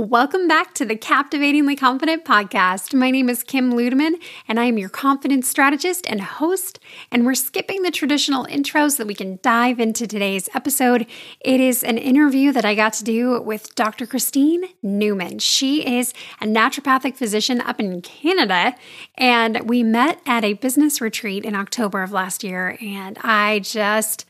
Welcome back to the Captivatingly Confident podcast. My name is Kim Ludeman, and I am your confidence strategist and host. And we're skipping the traditional intro so that we can dive into today's episode. It is an interview that I got to do with Dr. Christine Newman. She is a naturopathic physician up in Canada, and we met at a business retreat in October of last year. And I just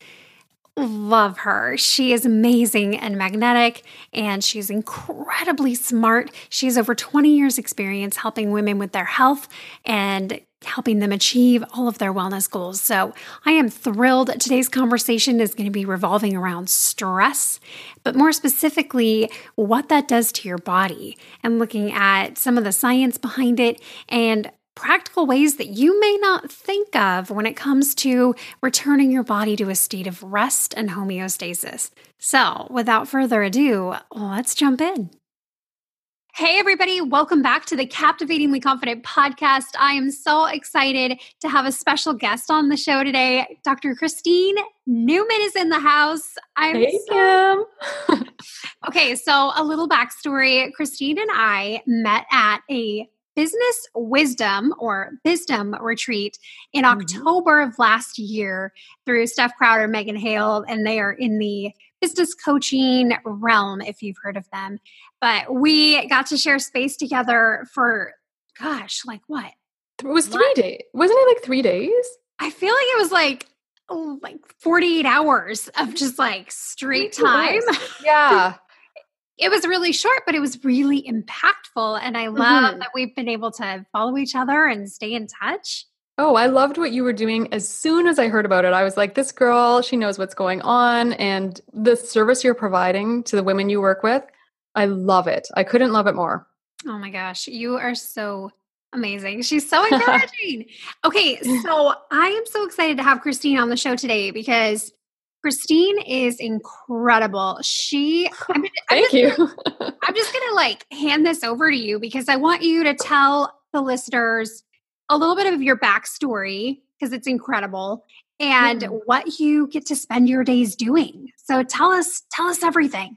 love her. She is amazing and magnetic, and she's incredibly smart. She has over 20 years' experience helping women with their health and helping them achieve all of their wellness goals. So I am thrilled. Today's conversation is going to be revolving around stress, but more specifically, what that does to your body and looking at some of the science behind it and practical ways that you may not think of when it comes to returning your body to a state of rest and homeostasis. So, without further ado, let's jump in. Hey, everybody, welcome back to the Captivatingly Confident podcast. I am so excited to have a special guest on the show today. Dr. Christine Newman is in the house. I'm hey, so- Kim. okay, so a little backstory Christine and I met at a business wisdom or wisdom retreat in mm-hmm. October of last year through Steph Crowder, Megan Hale, and they are in the business coaching realm, if you've heard of them. But we got to share space together for, gosh, like what? It was three days. Wasn't it like three days? I feel like it was like oh, like 48 hours of just like straight time. Yeah it was really short, but it was really impactful. And I love mm-hmm. that we've been able to follow each other and stay in touch. Oh, I loved what you were doing. As soon as I heard about it, I was like, this girl, she knows what's going on. And the service you're providing to the women you work with, I love it. I couldn't love it more. Oh my gosh. You are so amazing. She's so encouraging. okay. So I am so excited to have Christine on the show today because Christine is incredible. She, I'm, thank I'm you. Gonna, I'm just going to like hand this over to you because I want you to tell the listeners a little bit of your backstory because it's incredible and mm. what you get to spend your days doing. So tell us, tell us everything.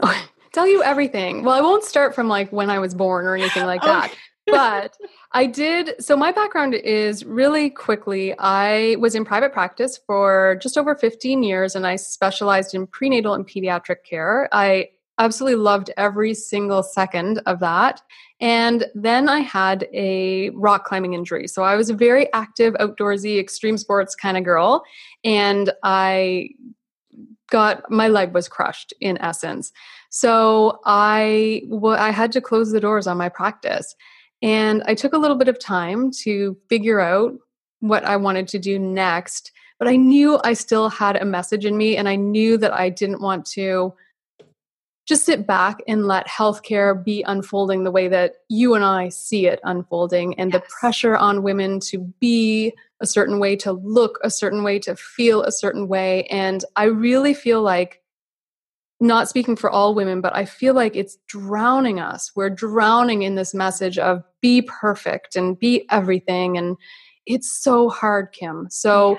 Oh, tell you everything. Well, I won't start from like when I was born or anything like that but I did. So, my background is really quickly I was in private practice for just over 15 years and I specialized in prenatal and pediatric care. I absolutely loved every single second of that. And then I had a rock climbing injury. So, I was a very active, outdoorsy, extreme sports kind of girl. And I got my leg was crushed in essence. So, I, I had to close the doors on my practice. And I took a little bit of time to figure out what I wanted to do next. But I knew I still had a message in me, and I knew that I didn't want to just sit back and let healthcare be unfolding the way that you and I see it unfolding, and yes. the pressure on women to be a certain way, to look a certain way, to feel a certain way. And I really feel like not speaking for all women, but I feel like it's drowning us. We're drowning in this message of be perfect and be everything. And it's so hard, Kim. So yeah.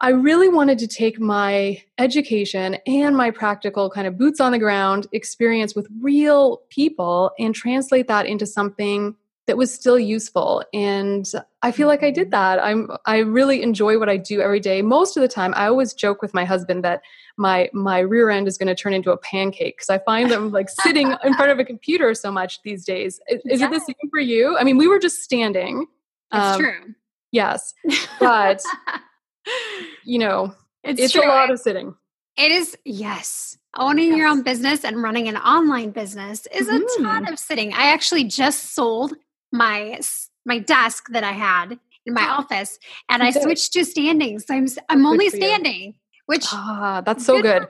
I really wanted to take my education and my practical kind of boots on the ground experience with real people and translate that into something that was still useful. And i feel like i did mm-hmm. that. I'm i really enjoy what i do every day. Most of the time i always joke with my husband that my my rear end is going to turn into a pancake because i find them like sitting in front of a computer so much these days. Is, is it the same for you? I mean we were just standing that's um, true. yes but you know it's, it's a lot of sitting. it is yes owning yes. your own business and running an online business is mm. a ton mm-hmm. of sitting. I actually just sold my my desk that I had in my office, and I switched to standing. So I'm I'm only standing, which ah, that's so good. good.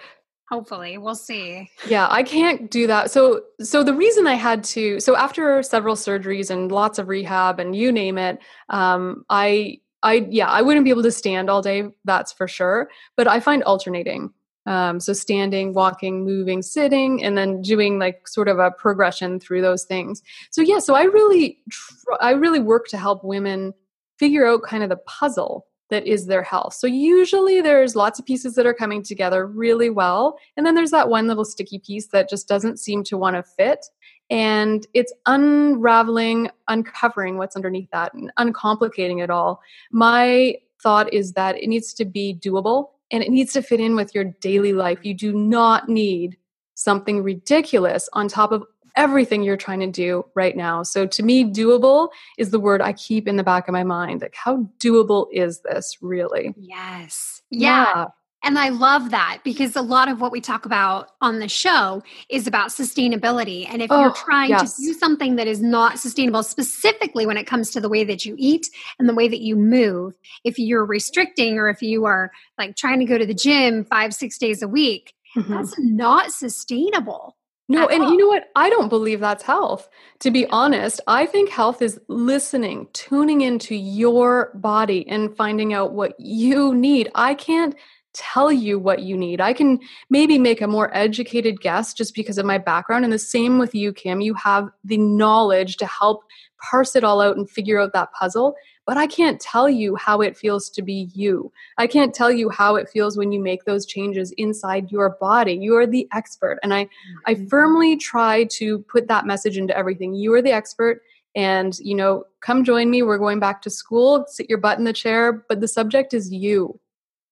Hopefully, we'll see. Yeah, I can't do that. So so the reason I had to so after several surgeries and lots of rehab and you name it, um, I I yeah I wouldn't be able to stand all day. That's for sure. But I find alternating. Um, so standing, walking, moving, sitting, and then doing like sort of a progression through those things. So yeah, so I really, tr- I really work to help women figure out kind of the puzzle that is their health. So usually there's lots of pieces that are coming together really well. And then there's that one little sticky piece that just doesn't seem to want to fit. And it's unraveling, uncovering what's underneath that and uncomplicating it all. My thought is that it needs to be doable and it needs to fit in with your daily life. You do not need something ridiculous on top of everything you're trying to do right now. So to me, doable is the word I keep in the back of my mind. Like, how doable is this really? Yes. Yeah. yeah. And I love that because a lot of what we talk about on the show is about sustainability. And if oh, you're trying yes. to do something that is not sustainable, specifically when it comes to the way that you eat and the way that you move, if you're restricting or if you are like trying to go to the gym five, six days a week, mm-hmm. that's not sustainable. No, and all. you know what? I don't believe that's health. To be honest, I think health is listening, tuning into your body and finding out what you need. I can't tell you what you need. I can maybe make a more educated guess just because of my background. And the same with you, Kim. You have the knowledge to help parse it all out and figure out that puzzle. But I can't tell you how it feels to be you. I can't tell you how it feels when you make those changes inside your body. You are the expert. And I, I mm-hmm. firmly try to put that message into everything. You are the expert and you know come join me we're going back to school sit your butt in the chair but the subject is you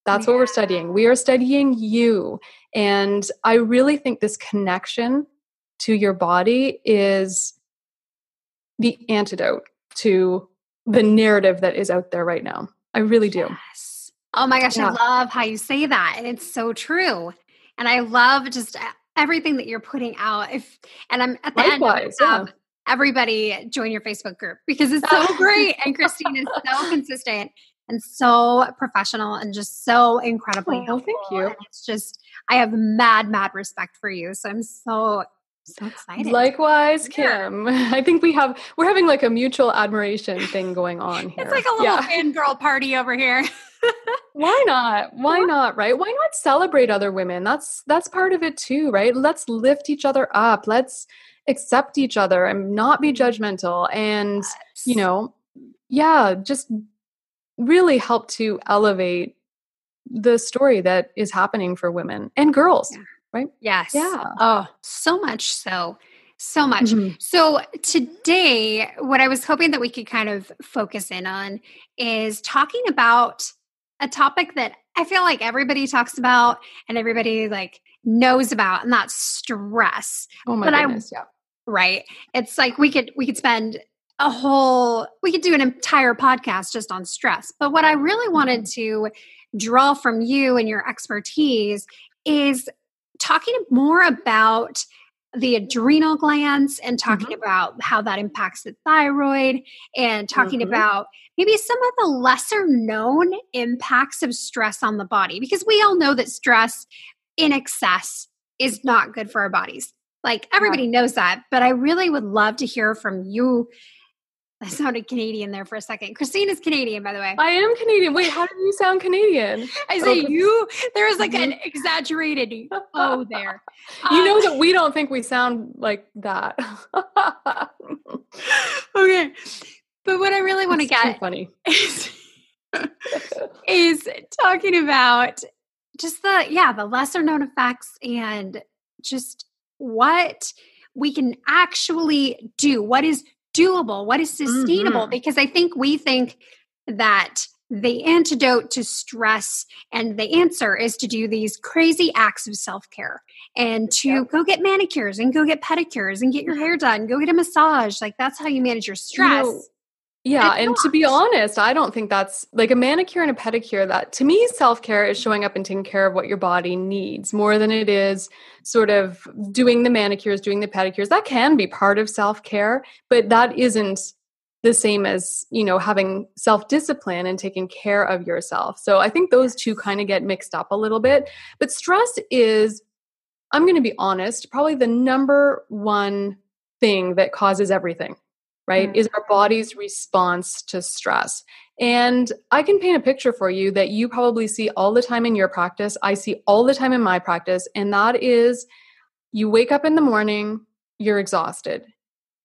that's yeah. what we're studying. We are studying you. And I really think this connection to your body is the antidote to the narrative that is out there right now. I really do. Yes. Oh my gosh, yeah. I love how you say that. And it's so true. And I love just uh, everything that you're putting out. If and I'm at the Likewise, end, everybody join your Facebook group because it's so great. And Christine is so consistent and so professional and just so incredibly oh, thank you. And it's just I have mad, mad respect for you. So I'm so so excited. Likewise, Kim. Yeah. I think we have we're having like a mutual admiration thing going on here. It's like a little yeah. fangirl party over here. Why not? Why not, right? Why not celebrate other women? That's that's part of it too, right? Let's lift each other up. Let's accept each other and not be mm-hmm. judgmental and yes. you know, yeah, just really help to elevate the story that is happening for women and girls, yeah. right? Yes. Yeah. Oh, so much so. So much. Mm-hmm. So, today, what I was hoping that we could kind of focus in on is talking about a topic that I feel like everybody talks about and everybody like knows about, and that's stress. Oh my but goodness, I, yeah. Right. It's like we could we could spend a whole we could do an entire podcast just on stress but what i really wanted mm-hmm. to draw from you and your expertise is talking more about the adrenal glands and talking mm-hmm. about how that impacts the thyroid and talking mm-hmm. about maybe some of the lesser known impacts of stress on the body because we all know that stress in excess is not good for our bodies like everybody knows that but i really would love to hear from you I sounded Canadian there for a second. Christine is Canadian, by the way. I am Canadian. Wait, how do you sound Canadian? I say oh, you. There is like an exaggerated oh there. You um, know that we don't think we sound like that. okay, but what I really want to get funny is, is talking about just the yeah the lesser known effects and just what we can actually do. What is doable? What is sustainable? Mm-hmm. Because I think we think that the antidote to stress and the answer is to do these crazy acts of self-care and to yep. go get manicures and go get pedicures and get your hair done go get a massage like that's how you manage your stress you know, yeah, and to be honest, I don't think that's like a manicure and a pedicure. That to me, self care is showing up and taking care of what your body needs more than it is sort of doing the manicures, doing the pedicures. That can be part of self care, but that isn't the same as you know having self discipline and taking care of yourself. So I think those two kind of get mixed up a little bit. But stress is, I'm going to be honest, probably the number one thing that causes everything right? Mm-hmm. Is our body's response to stress. And I can paint a picture for you that you probably see all the time in your practice. I see all the time in my practice. And that is you wake up in the morning, you're exhausted.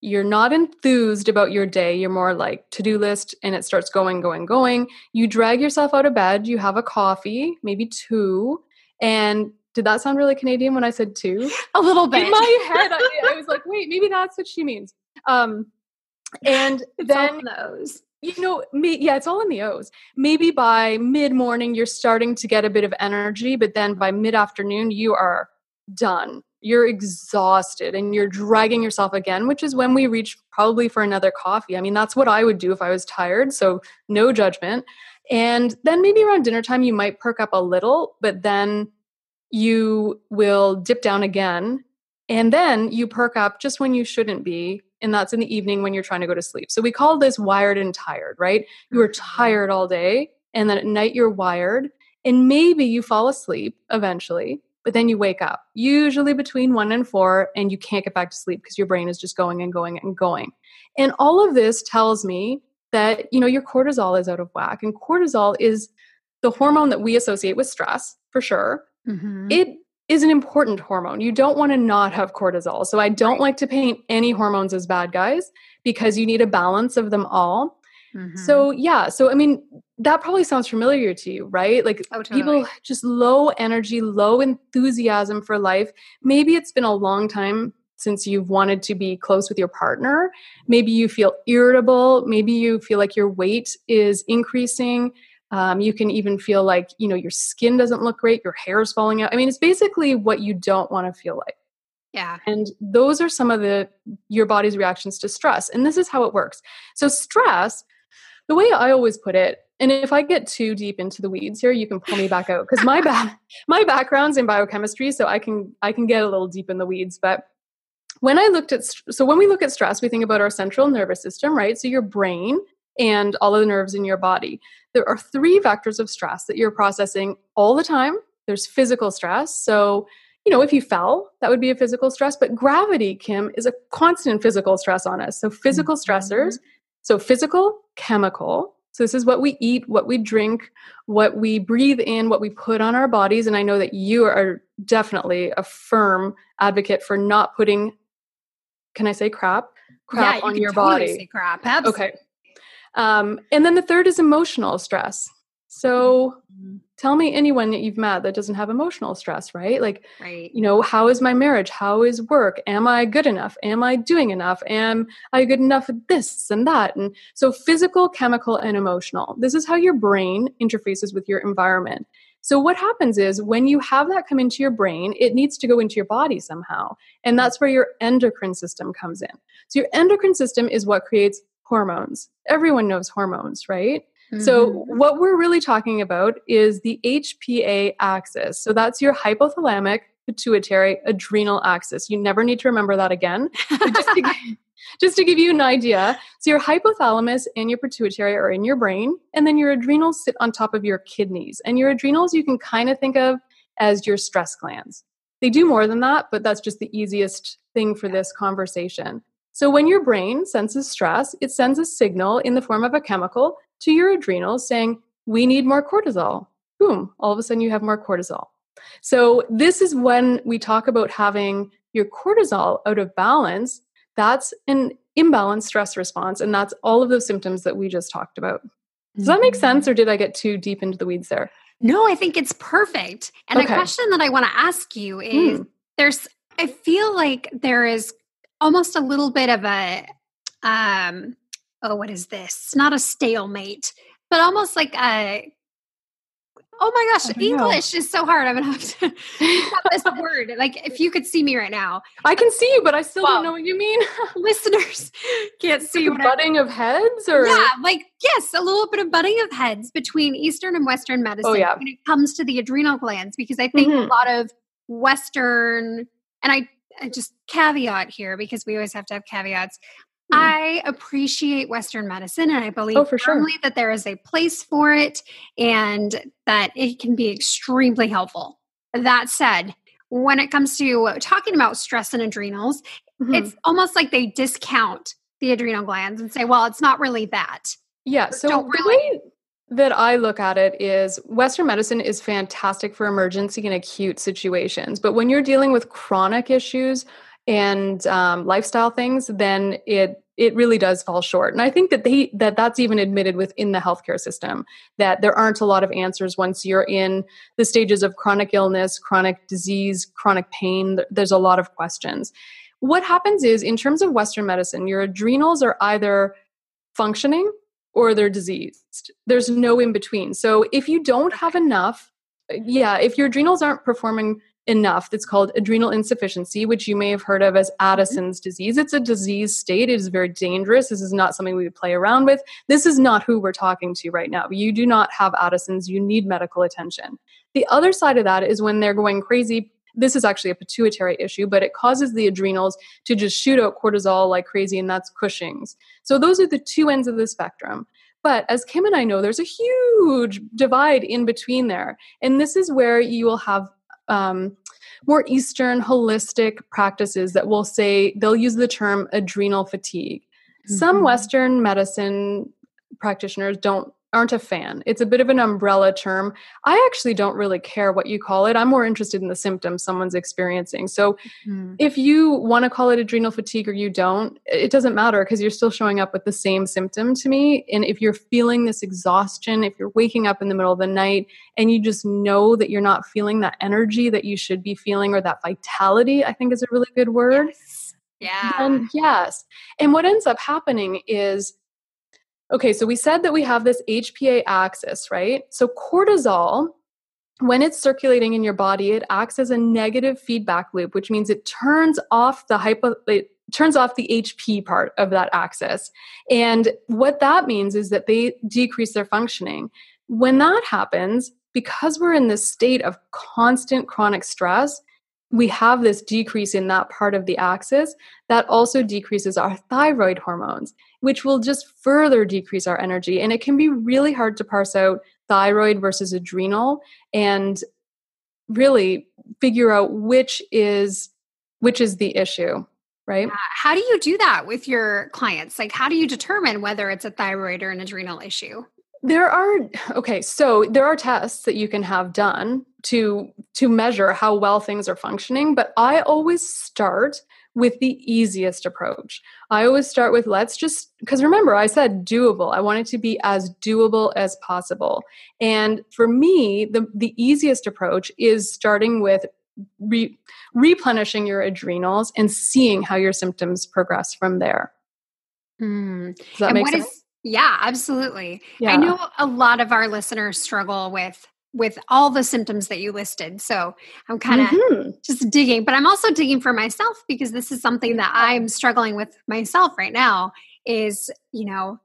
you're not enthused about your day. You're more like to do list and it starts going, going, going. You drag yourself out of bed. You have a coffee, maybe two. And did that sound really Canadian when I said two? A little bit. In my head, I, I was like, wait, maybe that's what she means. Um, and then those. You know, me, yeah, it's all in the O's. Maybe by mid morning, you're starting to get a bit of energy, but then by mid afternoon, you are done you're exhausted and you're dragging yourself again, which is when we reach probably for another coffee. I mean, that's what I would do if I was tired. So, no judgment. And then maybe around dinner time, you might perk up a little, but then you will dip down again. And then you perk up just when you shouldn't be. And that's in the evening when you're trying to go to sleep. So, we call this wired and tired, right? You are mm-hmm. tired all day. And then at night, you're wired. And maybe you fall asleep eventually but then you wake up, usually between one and four, and you can't get back to sleep because your brain is just going and going and going. And all of this tells me that, you know, your cortisol is out of whack. And cortisol is the hormone that we associate with stress for sure. Mm-hmm. It is an important hormone. You don't want to not have cortisol. So I don't right. like to paint any hormones as bad guys because you need a balance of them all. Mm-hmm. So yeah, so I mean that probably sounds familiar to you, right? Like oh, totally. people just low energy, low enthusiasm for life. Maybe it's been a long time since you've wanted to be close with your partner. Maybe you feel irritable. Maybe you feel like your weight is increasing. Um, you can even feel like you know your skin doesn't look great, your hair is falling out. I mean, it's basically what you don't want to feel like. Yeah. And those are some of the your body's reactions to stress. And this is how it works. So stress the way I always put it, and if I get too deep into the weeds here, you can pull me back out because my ba- my background's in biochemistry, so I can I can get a little deep in the weeds. But when I looked at so when we look at stress, we think about our central nervous system, right? So your brain and all of the nerves in your body. There are three vectors of stress that you're processing all the time. There's physical stress, so you know, if you fell, that would be a physical stress. But gravity, Kim, is a constant physical stress on us. So physical mm-hmm. stressors so, physical, chemical. So, this is what we eat, what we drink, what we breathe in, what we put on our bodies. And I know that you are definitely a firm advocate for not putting, can I say crap? Crap yeah, on you your totally body. Say crap. Absolutely. Okay. Um, and then the third is emotional stress. So mm-hmm. tell me anyone that you've met that doesn't have emotional stress, right? Like, right. you know, how is my marriage? How is work? Am I good enough? Am I doing enough? Am I good enough at this and that? And so physical, chemical, and emotional. This is how your brain interfaces with your environment. So, what happens is when you have that come into your brain, it needs to go into your body somehow. And that's where your endocrine system comes in. So, your endocrine system is what creates hormones. Everyone knows hormones, right? Mm-hmm. So, what we're really talking about is the HPA axis. So, that's your hypothalamic pituitary adrenal axis. You never need to remember that again. just, to, just to give you an idea. So, your hypothalamus and your pituitary are in your brain, and then your adrenals sit on top of your kidneys. And your adrenals, you can kind of think of as your stress glands. They do more than that, but that's just the easiest thing for this conversation. So, when your brain senses stress, it sends a signal in the form of a chemical to your adrenals saying, we need more cortisol. Boom, all of a sudden you have more cortisol. So, this is when we talk about having your cortisol out of balance. That's an imbalanced stress response. And that's all of those symptoms that we just talked about. Does that make sense, or did I get too deep into the weeds there? No, I think it's perfect. And okay. a question that I want to ask you is hmm. there's, I feel like there is almost a little bit of a, um, oh, what is this? Not a stalemate, but almost like a Oh my gosh, English know. is so hard. I'm gonna have to this word. Like if you could see me right now. I can see you, but I still well, don't know what you mean. listeners can't see like butting of heads or Yeah, like yes, a little bit of butting of heads between Eastern and Western oh, medicine oh, yeah. when it comes to the adrenal glands, because I think mm-hmm. a lot of Western and I just caveat here because we always have to have caveats. Hmm. I appreciate Western medicine and I believe oh, firmly sure. that there is a place for it and that it can be extremely helpful. That said, when it comes to talking about stress and adrenals, mm-hmm. it's almost like they discount the adrenal glands and say, well, it's not really that. Yeah. So, Don't really- the way that I look at it is Western medicine is fantastic for emergency and acute situations. But when you're dealing with chronic issues, and um, lifestyle things, then it it really does fall short. And I think that they that that's even admitted within the healthcare system that there aren't a lot of answers once you're in the stages of chronic illness, chronic disease, chronic pain. There's a lot of questions. What happens is in terms of western medicine, your adrenals are either functioning or they're diseased. There's no in between. So if you don't have enough, yeah, if your adrenals aren't performing enough that's called adrenal insufficiency, which you may have heard of as. Addison's disease. It's a disease state. It is very dangerous. This is not something we would play around with. This is not who we're talking to right now. You do not have Addison's. You need medical attention. The other side of that is when they're going crazy. This is actually a pituitary issue, but it causes the adrenals to just shoot out cortisol like crazy, and that's Cushing's. So, those are the two ends of the spectrum. But as Kim and I know, there's a huge divide in between there. And this is where you will have um, more Eastern holistic practices that will say they'll use the term adrenal fatigue. Mm-hmm. Some Western medicine practitioners don't aren't a fan. It's a bit of an umbrella term. I actually don't really care what you call it. I'm more interested in the symptoms someone's experiencing. So mm-hmm. if you want to call it adrenal fatigue or you don't, it doesn't matter because you're still showing up with the same symptom to me. And if you're feeling this exhaustion, if you're waking up in the middle of the night and you just know that you're not feeling that energy that you should be feeling or that vitality, I think is a really good word. Yes. Yeah. And yes. And what ends up happening is Okay, so we said that we have this HPA axis, right? So cortisol, when it's circulating in your body, it acts as a negative feedback loop, which means it turns off the hypo it turns off the HP part of that axis. And what that means is that they decrease their functioning. When that happens, because we're in this state of constant chronic stress, we have this decrease in that part of the axis that also decreases our thyroid hormones, which will just further decrease our energy. And it can be really hard to parse out thyroid versus adrenal and really figure out which is which is the issue right? How do you do that with your clients? Like how do you determine whether it's a thyroid or an adrenal issue? There are okay, so there are tests that you can have done to to measure how well things are functioning, but I always start with the easiest approach. I always start with let's just because remember I said doable. I want it to be as doable as possible. And for me, the the easiest approach is starting with re, replenishing your adrenals and seeing how your symptoms progress from there. Mm. Does that and make sense? Is, yeah, absolutely. Yeah. I know a lot of our listeners struggle with with all the symptoms that you listed. So I'm kind of mm-hmm. just digging, but I'm also digging for myself because this is something that I'm struggling with myself right now is, you know,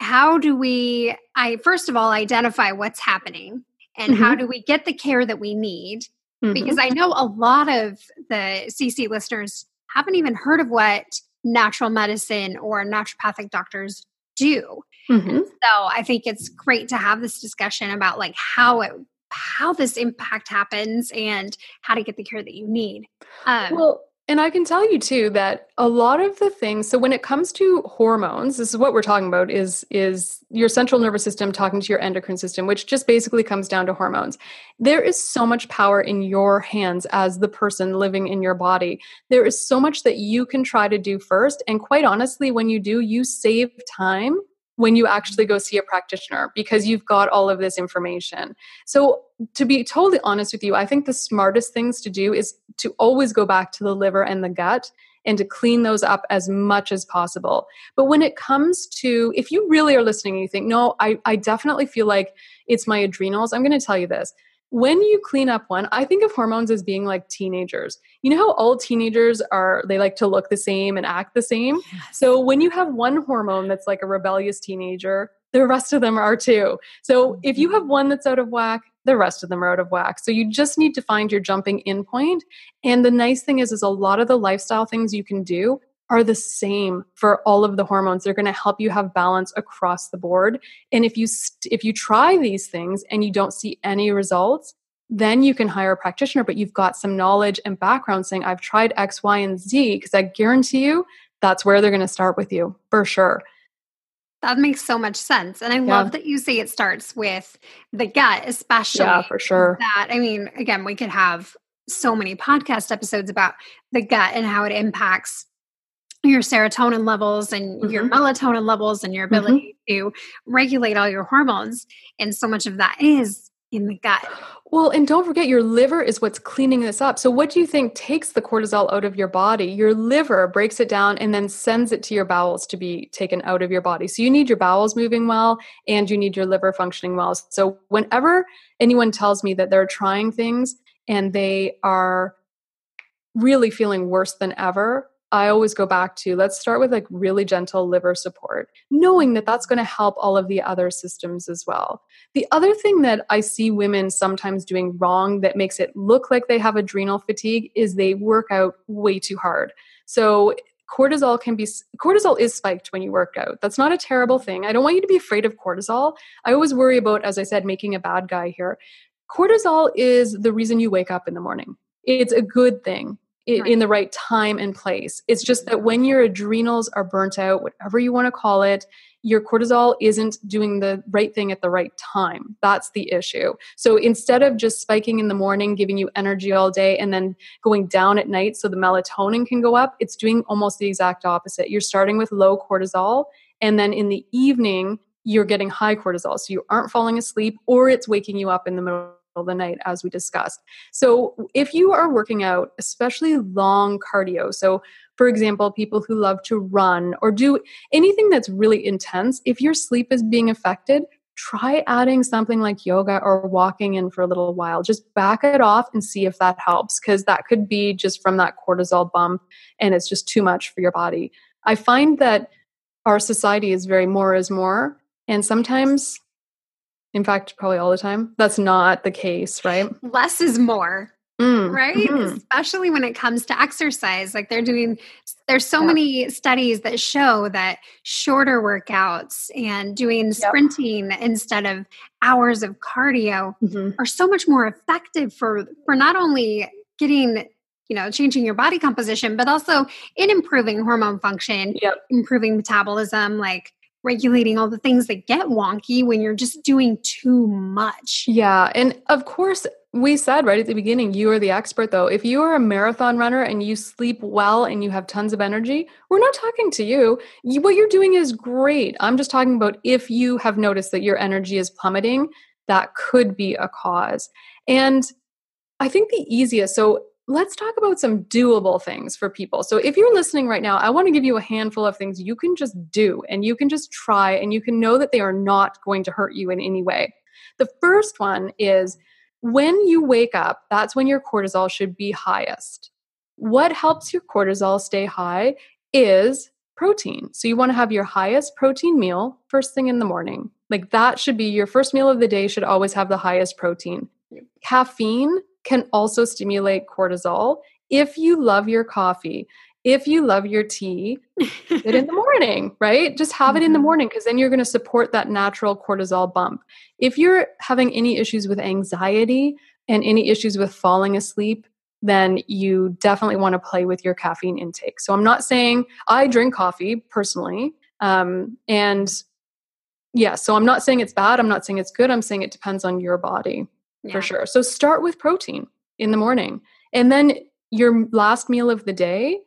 how do we I first of all identify what's happening and mm-hmm. how do we get the care that we need? Mm-hmm. Because I know a lot of the CC listeners haven't even heard of what natural medicine or naturopathic doctors do. Mm-hmm. So I think it's great to have this discussion about like how it how this impact happens and how to get the care that you need. Um, well, and I can tell you too that a lot of the things. So when it comes to hormones, this is what we're talking about: is is your central nervous system talking to your endocrine system, which just basically comes down to hormones. There is so much power in your hands as the person living in your body. There is so much that you can try to do first, and quite honestly, when you do, you save time when you actually go see a practitioner because you've got all of this information. So, to be totally honest with you, I think the smartest things to do is to always go back to the liver and the gut and to clean those up as much as possible. But when it comes to, if you really are listening and you think, no, I, I definitely feel like it's my adrenals, I'm going to tell you this when you clean up one, I think of hormones as being like teenagers. You know how all teenagers are, they like to look the same and act the same? Yes. So when you have one hormone that's like a rebellious teenager, the rest of them are too. So if you have mm-hmm. one that's out of whack, the rest of them are out of whack. So you just need to find your jumping in point. And the nice thing is, is a lot of the lifestyle things you can do are the same for all of the hormones they're going to help you have balance across the board and if you st- if you try these things and you don't see any results then you can hire a practitioner but you've got some knowledge and background saying i've tried x y and z because i guarantee you that's where they're going to start with you for sure that makes so much sense. And I yeah. love that you say it starts with the gut, especially. Yeah, for sure. That, I mean, again, we could have so many podcast episodes about the gut and how it impacts your serotonin levels and mm-hmm. your melatonin levels and your mm-hmm. ability mm-hmm. to regulate all your hormones. And so much of that is in the gut. Well, and don't forget your liver is what's cleaning this up. So, what do you think takes the cortisol out of your body? Your liver breaks it down and then sends it to your bowels to be taken out of your body. So, you need your bowels moving well and you need your liver functioning well. So, whenever anyone tells me that they're trying things and they are really feeling worse than ever, I always go back to let's start with like really gentle liver support, knowing that that's going to help all of the other systems as well. The other thing that I see women sometimes doing wrong that makes it look like they have adrenal fatigue is they work out way too hard. So cortisol can be cortisol is spiked when you work out. That's not a terrible thing. I don't want you to be afraid of cortisol. I always worry about as I said making a bad guy here. Cortisol is the reason you wake up in the morning. It's a good thing in, right. in the right time and place. It's just that when your adrenals are burnt out, whatever you want to call it, your cortisol isn't doing the right thing at the right time. That's the issue. So instead of just spiking in the morning, giving you energy all day, and then going down at night so the melatonin can go up, it's doing almost the exact opposite. You're starting with low cortisol, and then in the evening, you're getting high cortisol. So you aren't falling asleep, or it's waking you up in the middle of the night, as we discussed. So, if you are working out, especially long cardio, so for example, people who love to run or do anything that's really intense, if your sleep is being affected, try adding something like yoga or walking in for a little while. Just back it off and see if that helps because that could be just from that cortisol bump and it's just too much for your body. I find that our society is very more is more. And sometimes in fact, probably all the time. That's not the case, right? Less is more. Mm, right? Mm-hmm. Especially when it comes to exercise. Like they're doing, there's so yeah. many studies that show that shorter workouts and doing sprinting yep. instead of hours of cardio mm-hmm. are so much more effective for for not only getting you know changing your body composition but also in improving hormone function yep. improving metabolism like regulating all the things that get wonky when you're just doing too much. Yeah. And of course, we said right at the beginning, you are the expert though. If you are a marathon runner and you sleep well and you have tons of energy, we're not talking to you. you. What you're doing is great. I'm just talking about if you have noticed that your energy is plummeting, that could be a cause. And I think the easiest, so let's talk about some doable things for people. So, if you're listening right now, I want to give you a handful of things you can just do and you can just try and you can know that they are not going to hurt you in any way. The first one is when you wake up, that's when your cortisol should be highest. What helps your cortisol stay high is protein. So, you want to have your highest protein meal first thing in the morning. Like that should be your first meal of the day, should always have the highest protein. Caffeine can also stimulate cortisol. If you love your coffee, if you love your tea, it in the morning, right? Just have it in the mm-hmm. morning because then you're going to support that natural cortisol bump. If you're having any issues with anxiety and any issues with falling asleep, then you definitely want to play with your caffeine intake. So I'm not saying I drink coffee personally. Um, and yeah, so I'm not saying it's bad. I'm not saying it's good. I'm saying it depends on your body yeah. for sure. So start with protein in the morning. And then your last meal of the day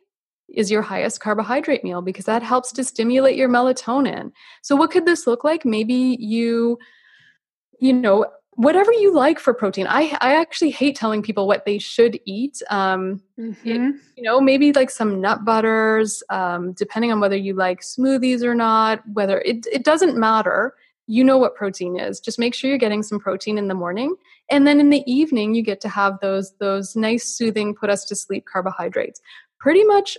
is your highest carbohydrate meal because that helps to stimulate your melatonin. So what could this look like? Maybe you you know whatever you like for protein. I I actually hate telling people what they should eat. Um mm-hmm. it, you know, maybe like some nut butters um depending on whether you like smoothies or not, whether it it doesn't matter you know what protein is. Just make sure you're getting some protein in the morning and then in the evening you get to have those those nice soothing put us to sleep carbohydrates. Pretty much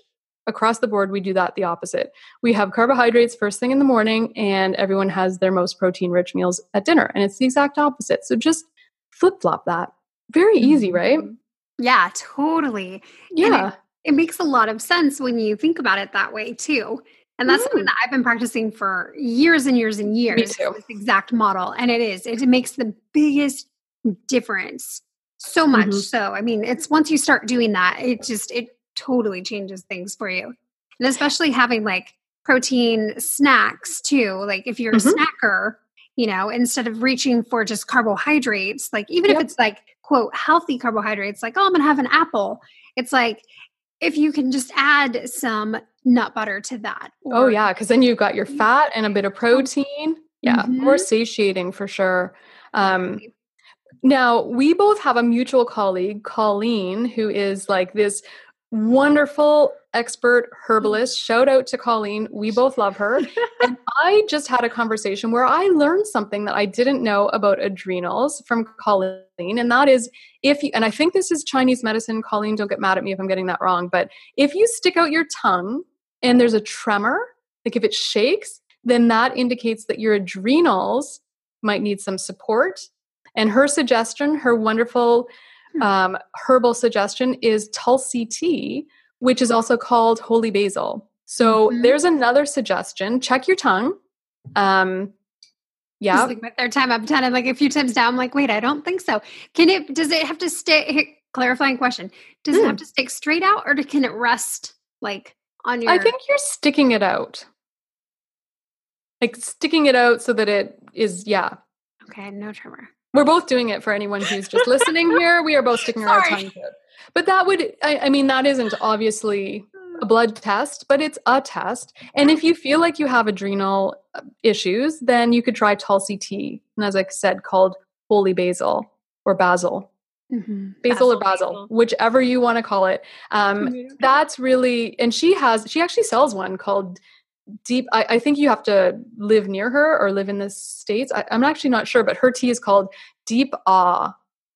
across the board we do that the opposite. We have carbohydrates first thing in the morning and everyone has their most protein rich meals at dinner and it's the exact opposite. So just flip flop that. Very easy right? Mm-hmm. yeah totally. Yeah it, it makes a lot of sense when you think about it that way too and that's mm. something that I've been practicing for years and years and years. Me too. This exact model. And it is, it makes the biggest difference. So much mm-hmm. so. I mean, it's once you start doing that, it just, it totally changes things for you. And especially having like protein snacks too. Like if you're mm-hmm. a snacker, you know, instead of reaching for just carbohydrates, like even yep. if it's like, quote, healthy carbohydrates, like, oh, I'm going to have an apple. It's like, if you can just add some nut butter to that. Oh, or, oh, yeah. Cause then you've got your fat and a bit of protein. Yeah. Mm-hmm. More satiating for sure. Um, now, we both have a mutual colleague, Colleen, who is like this wonderful expert herbalist. Shout out to Colleen. We both love her. and I just had a conversation where I learned something that I didn't know about adrenals from Colleen. And that is if you, and I think this is Chinese medicine, Colleen, don't get mad at me if I'm getting that wrong, but if you stick out your tongue and there's a tremor, like if it shakes, then that indicates that your adrenals might need some support. And her suggestion, her wonderful Hmm. um, herbal suggestion is Tulsi tea, which is also called holy basil. So mm-hmm. there's another suggestion. Check your tongue. Um, yeah. Like with their time I've done it like a few times now. I'm like, wait, I don't think so. Can it, does it have to stay, clarifying question, does mm. it have hmm. to stick straight out or can it rest like on your? I think you're sticking it out. Like sticking it out so that it is, yeah. Okay, no tremor. We're both doing it for anyone who's just listening here. We are both sticking our tongue to it. But that would, I, I mean, that isn't obviously a blood test, but it's a test. And if you feel like you have adrenal uh, issues, then you could try Tulsi tea. And as I said, called holy basil or basil. Mm-hmm. Basil, basil, or basil, basil, whichever you want to call it. Um, mm-hmm. That's really, and she has, she actually sells one called deep I, I, think you have to live near her or live in the states I, am actually not sure but her tea is called deep awe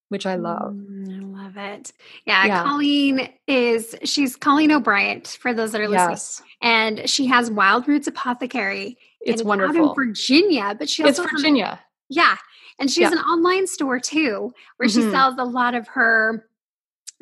which i love mm, i love it yeah, yeah, colleen is she's colleen o'brien for those that are listening yes. and she has wild roots apothecary it's, it's wonderful in virginia but she also it's virginia has, yeah and she has yeah. an online store too where mm-hmm. she sells a lot of her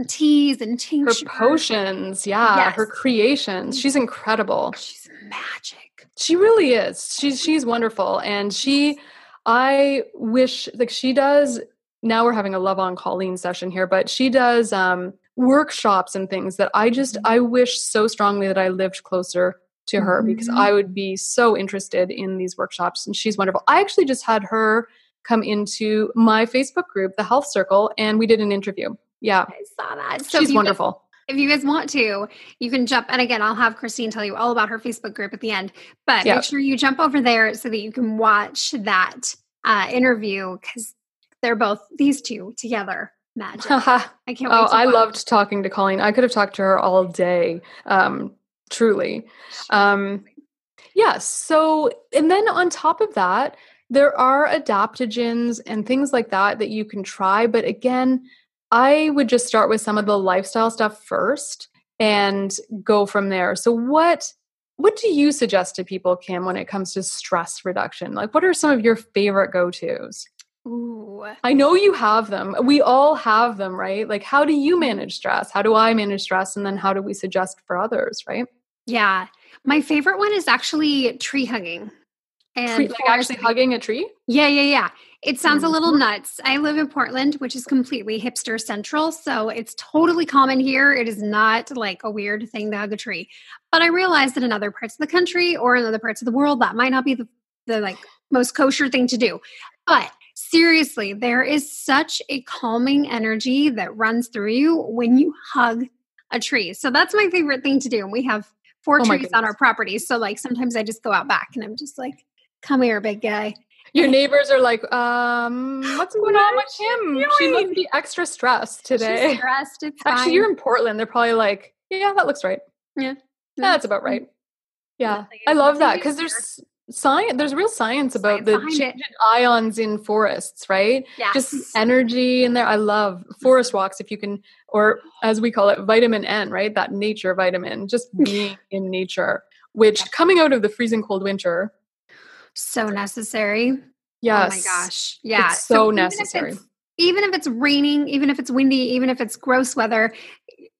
teas and tinctures. Her potions, yeah, yes. her creations. She's incredible. She's magic. She really is. She's she's wonderful, and she. I wish like she does. Now we're having a love on Colleen session here, but she does um, workshops and things that I just I wish so strongly that I lived closer to her mm-hmm. because I would be so interested in these workshops, and she's wonderful. I actually just had her come into my Facebook group, the Health Circle, and we did an interview. Yeah, I saw that. So she's wonderful if you guys want to, you can jump. And again, I'll have Christine tell you all about her Facebook group at the end. But yep. make sure you jump over there so that you can watch that uh, interview because they're both these two together. Magic. I can't oh, I loved talking to Colleen. I could have talked to her all day. Um, truly. Um, yes. Yeah, so, and then on top of that, there are adaptogens and things like that that you can try. But again, I would just start with some of the lifestyle stuff first and go from there. So what what do you suggest to people, Kim, when it comes to stress reduction? Like what are some of your favorite go-tos? Ooh. I know you have them. We all have them, right? Like how do you manage stress? How do I manage stress? And then how do we suggest for others, right? Yeah. My favorite one is actually tree hugging. And tree, like actually hugging a tree? Yeah, yeah, yeah. It sounds a little mm-hmm. nuts. I live in Portland, which is completely hipster central. So it's totally common here. It is not like a weird thing to hug a tree. But I realize that in other parts of the country or in other parts of the world, that might not be the, the like most kosher thing to do. But seriously, there is such a calming energy that runs through you when you hug a tree. So that's my favorite thing to do. And we have four oh trees on our property. So like sometimes I just go out back and I'm just like, come here, big guy. Your neighbors are like, um, what's going on with him? She must be extra stressed today. She's stressed. It's Actually, fine. you're in Portland. They're probably like, yeah, that looks right. Yeah. That's about right. Yeah. I love that because there's science there's real science about the changing ions in forests right yes. just energy in there i love forest walks if you can or as we call it vitamin n right that nature vitamin just being in nature which coming out of the freezing cold winter so necessary. Yes. Oh my gosh. Yeah. It's so, so necessary. If even if it's raining, even if it's windy, even if it's gross weather,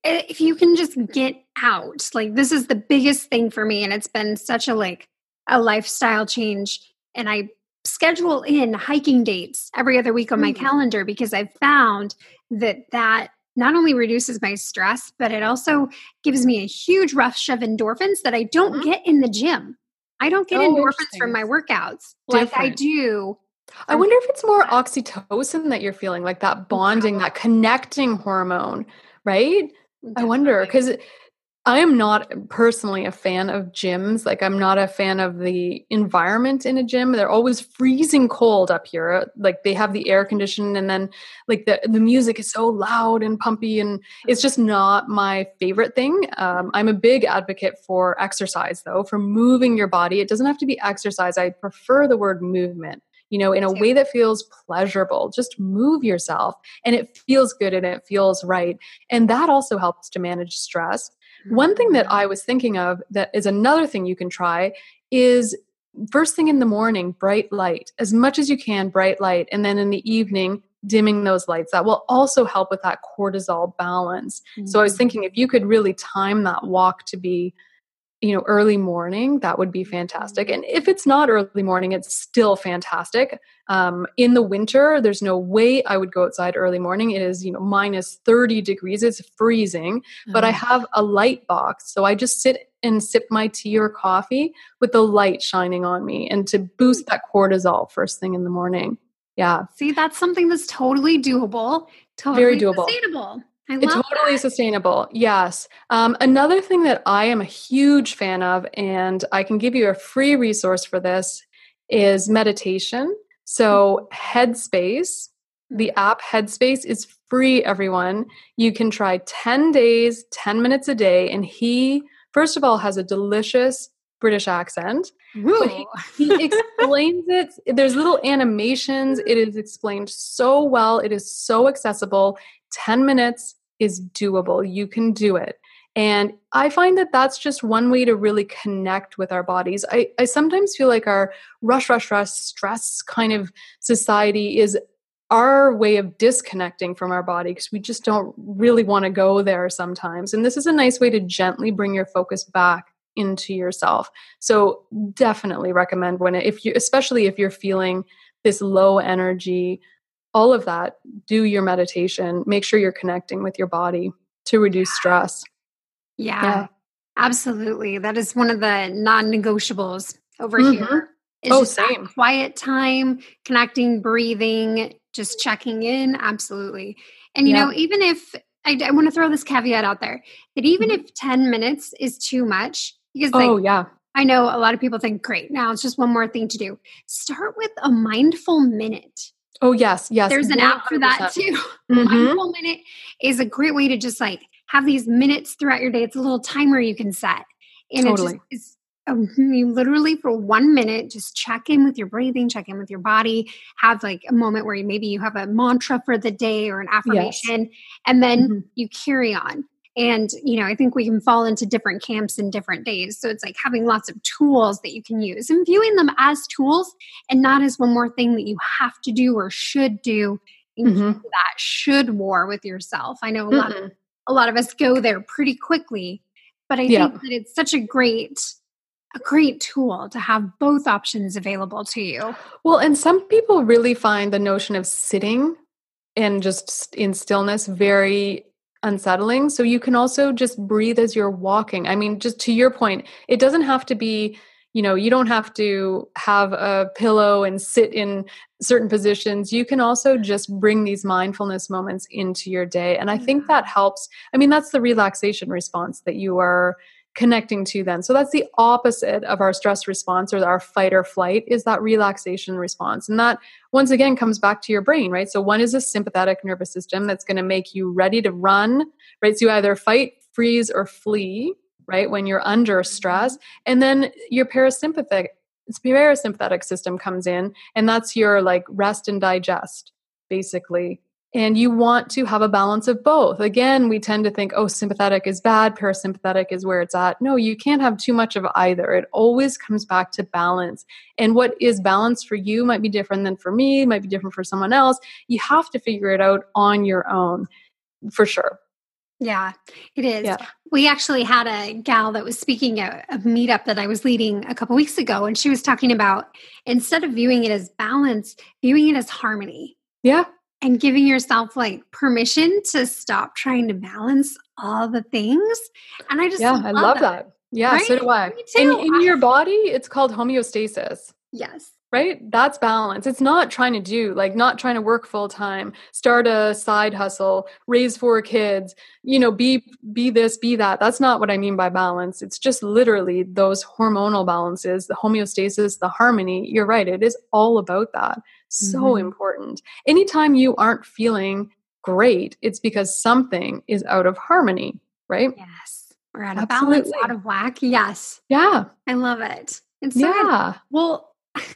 if you can just get out, like this is the biggest thing for me. And it's been such a like a lifestyle change. And I schedule in hiking dates every other week on my mm. calendar because I've found that that not only reduces my stress, but it also gives me a huge rush of endorphins that I don't mm-hmm. get in the gym. I don't get oh, endorphins from my workouts Different. like I do I wonder if it's more oxytocin that you're feeling, like that bonding, that connecting hormone, right? Definitely. I wonder because I am not personally a fan of gyms. Like, I'm not a fan of the environment in a gym. They're always freezing cold up here. Like, they have the air conditioning, and then like the the music is so loud and pumpy, and it's just not my favorite thing. Um, I'm a big advocate for exercise, though, for moving your body. It doesn't have to be exercise. I prefer the word movement you know, in a way that feels pleasurable. Just move yourself and it feels good and it feels right. And that also helps to manage stress. One thing that I was thinking of that is another thing you can try is first thing in the morning, bright light, as much as you can, bright light. And then in the evening, dimming those lights. That will also help with that cortisol balance. Mm-hmm. So I was mm. thinking if you could really time that walk to be you know early morning that would be fantastic. And if it's not early morning it's still fantastic. Um, in the winter there's no way i would go outside early morning. It is you know minus 30 degrees. It's freezing mm-hmm. but i mm. have a light box. So i just sit and sip my tea or coffee with the light shining on me and to boost that cortisol first thing in the morning. Yeah. See that's something that's totally doable totally very doable. sustainable it's totally that. sustainable. Yes. Um, another thing that I am a huge fan of, and I can give you a free resource for this, is meditation. So, Headspace, the mm-hmm. app Headspace is free, everyone. You can try 10 days, 10 minutes a day. And he, first of all, has a delicious British accent. He, he explains it. There's little animations. It is explained so well. It is so accessible. 10 minutes is doable. You can do it. And I find that that's just one way to really connect with our bodies. I, I sometimes feel like our rush, rush, rush, stress kind of society is our way of disconnecting from our body because we just don't really want to go there sometimes. And this is a nice way to gently bring your focus back into yourself. So definitely recommend when it, if you especially if you're feeling this low energy, all of that, do your meditation. Make sure you're connecting with your body to reduce stress. Yeah, yeah. absolutely. That is one of the non-negotiables over mm-hmm. here. Is oh, same. Quiet time, connecting, breathing, just checking in. Absolutely. And you know, even if I, I want to throw this caveat out there that even mm-hmm. if 10 minutes is too much, because like, oh yeah, I know a lot of people think, great, now it's just one more thing to do. Start with a mindful minute. Oh yes, yes. There's an 100%. app for that too. Mm-hmm. Mindful minute is a great way to just like have these minutes throughout your day. It's a little timer you can set, and totally. it just is um, you literally for one minute just check in with your breathing check in with your body have like a moment where you, maybe you have a mantra for the day or an affirmation yes. and then mm-hmm. you carry on and, you know, I think we can fall into different camps in different days. So it's like having lots of tools that you can use and viewing them as tools and not as one more thing that you have to do or should do mm-hmm. that should war with yourself. I know a mm-hmm. lot of a lot of us go there pretty quickly, but I yeah. think that it's such a great a great tool to have both options available to you. Well, and some people really find the notion of sitting and just in stillness very unsettling. So you can also just breathe as you're walking. I mean, just to your point, it doesn't have to be, you know, you don't have to have a pillow and sit in certain positions. You can also just bring these mindfulness moments into your day. And I think that helps. I mean, that's the relaxation response that you are connecting to then. So that's the opposite of our stress response or our fight or flight is that relaxation response. And that once again comes back to your brain, right? So one is a sympathetic nervous system that's going to make you ready to run, right? So you either fight, freeze or flee, right? When you're under stress. And then your parasympathetic parasympathetic system comes in and that's your like rest and digest basically and you want to have a balance of both. Again, we tend to think, oh, sympathetic is bad, parasympathetic is where it's at. No, you can't have too much of either. It always comes back to balance. And what is balance for you might be different than for me, might be different for someone else. You have to figure it out on your own for sure. Yeah, it is. Yeah. We actually had a gal that was speaking at a meetup that I was leading a couple weeks ago, and she was talking about instead of viewing it as balance, viewing it as harmony. Yeah and giving yourself like permission to stop trying to balance all the things. And I just yeah, love I love that. that. Yeah, right? so do I. In, in your body, it's called homeostasis. Yes. Right? That's balance. It's not trying to do, like, not trying to work full time, start a side hustle, raise four kids, you know, be be this, be that. That's not what I mean by balance. It's just literally those hormonal balances, the homeostasis, the harmony. You're right. It is all about that. So mm-hmm. important. Anytime you aren't feeling great, it's because something is out of harmony, right? Yes. We're out of Absolutely. balance, out of whack. Yes. Yeah. I love it. It's so yeah. Good. Well,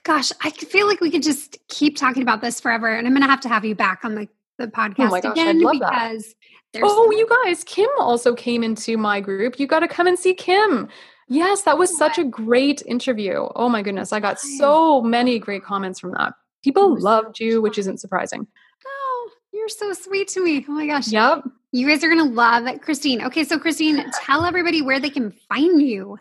gosh, I feel like we could just keep talking about this forever. And I'm going to have to have you back on the, the oh podcast oh gosh, again because there's. Oh, you guys, Kim also came into my group. You got to come and see Kim. Yes, that was such a great interview. Oh my goodness. I got so many great comments from that. People loved you, which isn't surprising. Oh, you're so sweet to me. Oh my gosh. Yep. You guys are going to love Kristine. Okay, so Kristine, tell everybody where they can find you.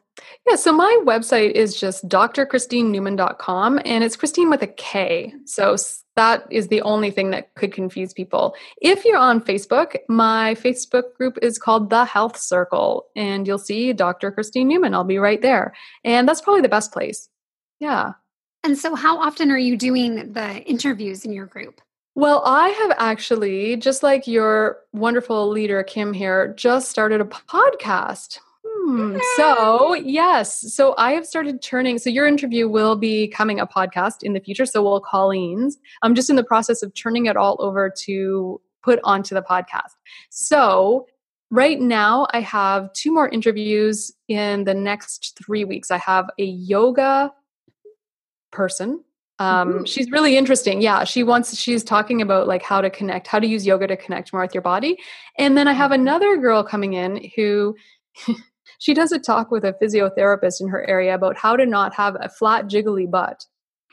Yeah, so my website is just drkristinenewman.com and it's Kristine with a K. So that is the only thing that could confuse people. If you're on Facebook, my Facebook group is called The Health Circle and you'll see Dr. Kristine Newman. I'll be right there. And that's probably the best place. Yeah. And so, how often are you doing the interviews in your group? Well, I have actually, just like your wonderful leader, Kim, here, just started a podcast. Hmm. So, yes. So, I have started turning. So, your interview will be coming a podcast in the future. So, will Colleen's. I'm just in the process of turning it all over to put onto the podcast. So, right now, I have two more interviews in the next three weeks. I have a yoga person. Um, mm-hmm. She's really interesting. Yeah, she wants. She's talking about like how to connect, how to use yoga to connect more with your body. And then I have mm-hmm. another girl coming in who. she does a talk with a physiotherapist in her area about how to not have a flat jiggly butt.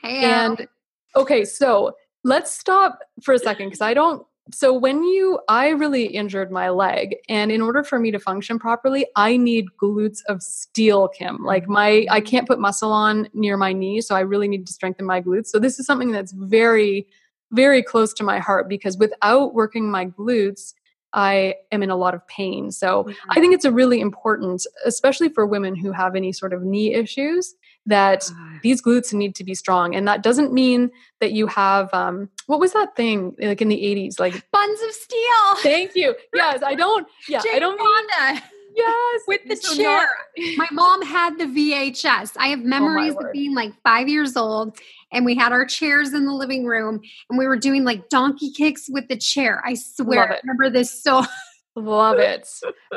Hey, and okay, so let's stop for a second because I don't so when you i really injured my leg and in order for me to function properly i need glutes of steel kim like my i can't put muscle on near my knee so i really need to strengthen my glutes so this is something that's very very close to my heart because without working my glutes I am in a lot of pain. So mm-hmm. I think it's a really important, especially for women who have any sort of knee issues, that these glutes need to be strong. And that doesn't mean that you have um, what was that thing like in the 80s? Like buns of steel. Thank you. Yes, I don't yeah, Jane I don't Fonda. Yes. With the so chair. Not- My mom had the VHS. I have oh memories oh of being like five years old and we had our chairs in the living room and we were doing like donkey kicks with the chair. I swear. I remember this so Love it.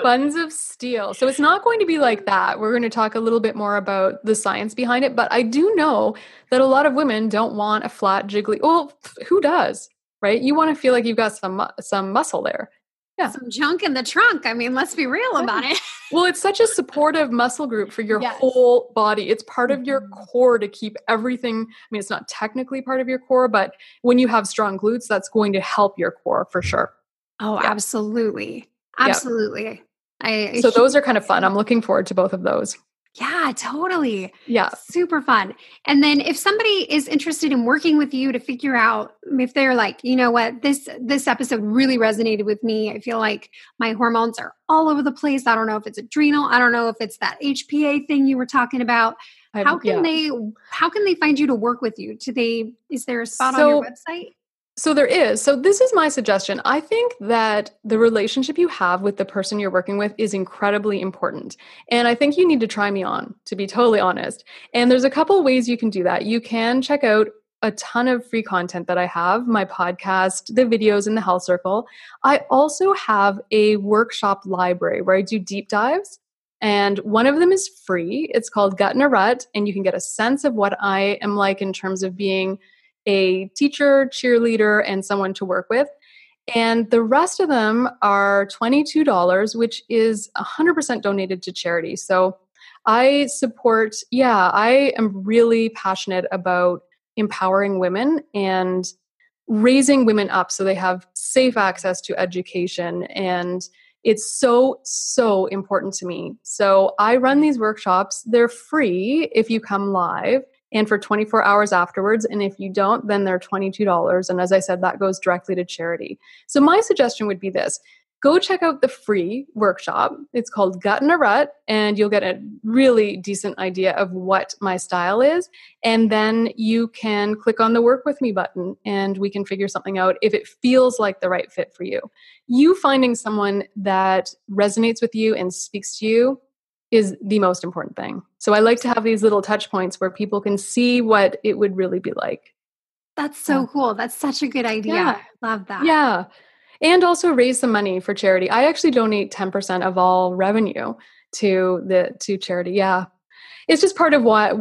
Buns of steel. So it's not going to be like that. We're going to talk a little bit more about the science behind it, but I do know that a lot of women don't want a flat jiggly. Well, who does? Right? You want to feel like you've got some some muscle there. Yeah. Some junk in the trunk. I mean, let's be real about it. well, it's such a supportive muscle group for your yes. whole body. It's part of your mm-hmm. core to keep everything. I mean, it's not technically part of your core, but when you have strong glutes, that's going to help your core for sure. Oh, yeah. absolutely. Absolutely. Yep. I So those are kind of fun. I'm looking forward to both of those. Yeah, totally. Yeah. Super fun. And then if somebody is interested in working with you to figure out if they're like, you know what, this this episode really resonated with me. I feel like my hormones are all over the place. I don't know if it's adrenal, I don't know if it's that HPA thing you were talking about. How can yeah. they how can they find you to work with you? Do they is there a spot so, on your website? So there is. So this is my suggestion. I think that the relationship you have with the person you're working with is incredibly important. And I think you need to try me on, to be totally honest. And there's a couple ways you can do that. You can check out a ton of free content that I have, my podcast, the videos in the health circle. I also have a workshop library where I do deep dives. And one of them is free. It's called Gut in a Rut, and you can get a sense of what I am like in terms of being a teacher, cheerleader, and someone to work with. And the rest of them are $22, which is 100% donated to charity. So I support, yeah, I am really passionate about empowering women and raising women up so they have safe access to education. And it's so, so important to me. So I run these workshops. They're free if you come live and for 24 hours afterwards. And if you don't, then they're $22. And as I said, that goes directly to charity. So my suggestion would be this go check out the free workshop. It's called Gut in a Rut, and you'll get a really decent idea of what my style is. And then you can click on the work with me button and we can figure something out if it feels like the right fit for you. You finding someone that resonates with you and speaks to you is the most important thing. So I like to have these little touch points where people can see what it would really be like. That's so cool. That's such a good idea. Yeah. Love that. Yeah and also raise some money for charity. I actually donate 10% of all revenue to the to charity. Yeah. It's just part of what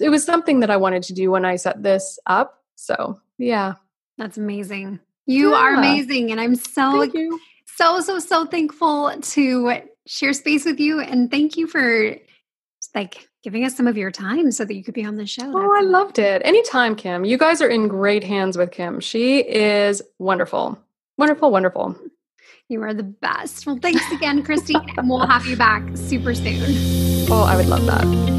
it was something that I wanted to do when I set this up. So, yeah. That's amazing. You yeah. are amazing and I'm so so so so thankful to share space with you and thank you for like giving us some of your time so that you could be on the show. Oh, That's I loved it. Anytime, Kim. You guys are in great hands with Kim. She is wonderful. Wonderful, wonderful. You are the best. Well, thanks again, Kristine, and we'll have you back super soon. Oh, I would love that.